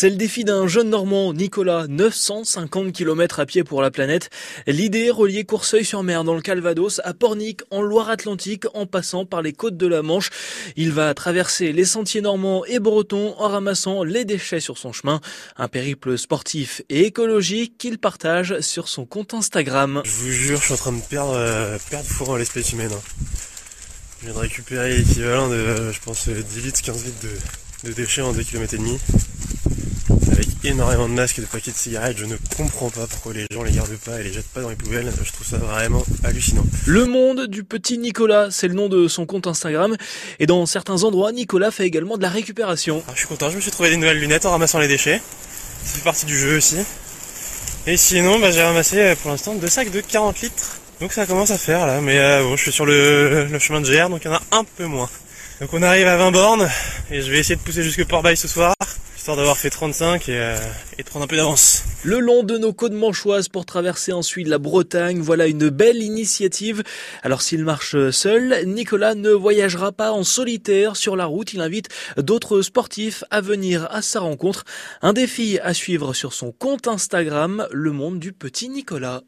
C'est le défi d'un jeune Normand, Nicolas, 950 km à pied pour la planète. L'idée, relier Courceuil-sur-Mer dans le Calvados à Pornic en Loire-Atlantique en passant par les côtes de la Manche. Il va traverser les sentiers normands et bretons en ramassant les déchets sur son chemin. Un périple sportif et écologique qu'il partage sur son compte Instagram. Je vous jure, je suis en train de perdre, euh, perdre en l'espèce humaine. hein. Je viens de récupérer l'équivalent de, euh, je pense, euh, 10 litres, 15 litres de, de déchets en 2 km et demi. Énormément de masques et de paquets de cigarettes, je ne comprends pas pourquoi les gens les gardent pas et les jettent pas dans les poubelles. Je trouve ça vraiment hallucinant. Le monde du petit Nicolas, c'est le nom de son compte Instagram. Et dans certains endroits, Nicolas fait également de la récupération. Alors, je suis content, je me suis trouvé des nouvelles lunettes en ramassant les déchets. Ça fait partie du jeu aussi. Et sinon, bah, j'ai ramassé euh, pour l'instant deux sacs de 40 litres. Donc ça commence à faire là, mais euh, bon, je suis sur le, le chemin de GR, donc il y en a un peu moins. Donc on arrive à 20 bornes, et je vais essayer de pousser jusque Port-Bail ce soir, histoire d'avoir fait 35 et, euh, prendre un peu d'avance. Le long de nos côtes manchoises pour traverser ensuite la Bretagne, voilà une belle initiative. Alors s'il marche seul, Nicolas ne voyagera pas en solitaire sur la route. Il invite d'autres sportifs à venir à sa rencontre. Un défi à suivre sur son compte Instagram, le monde du petit Nicolas.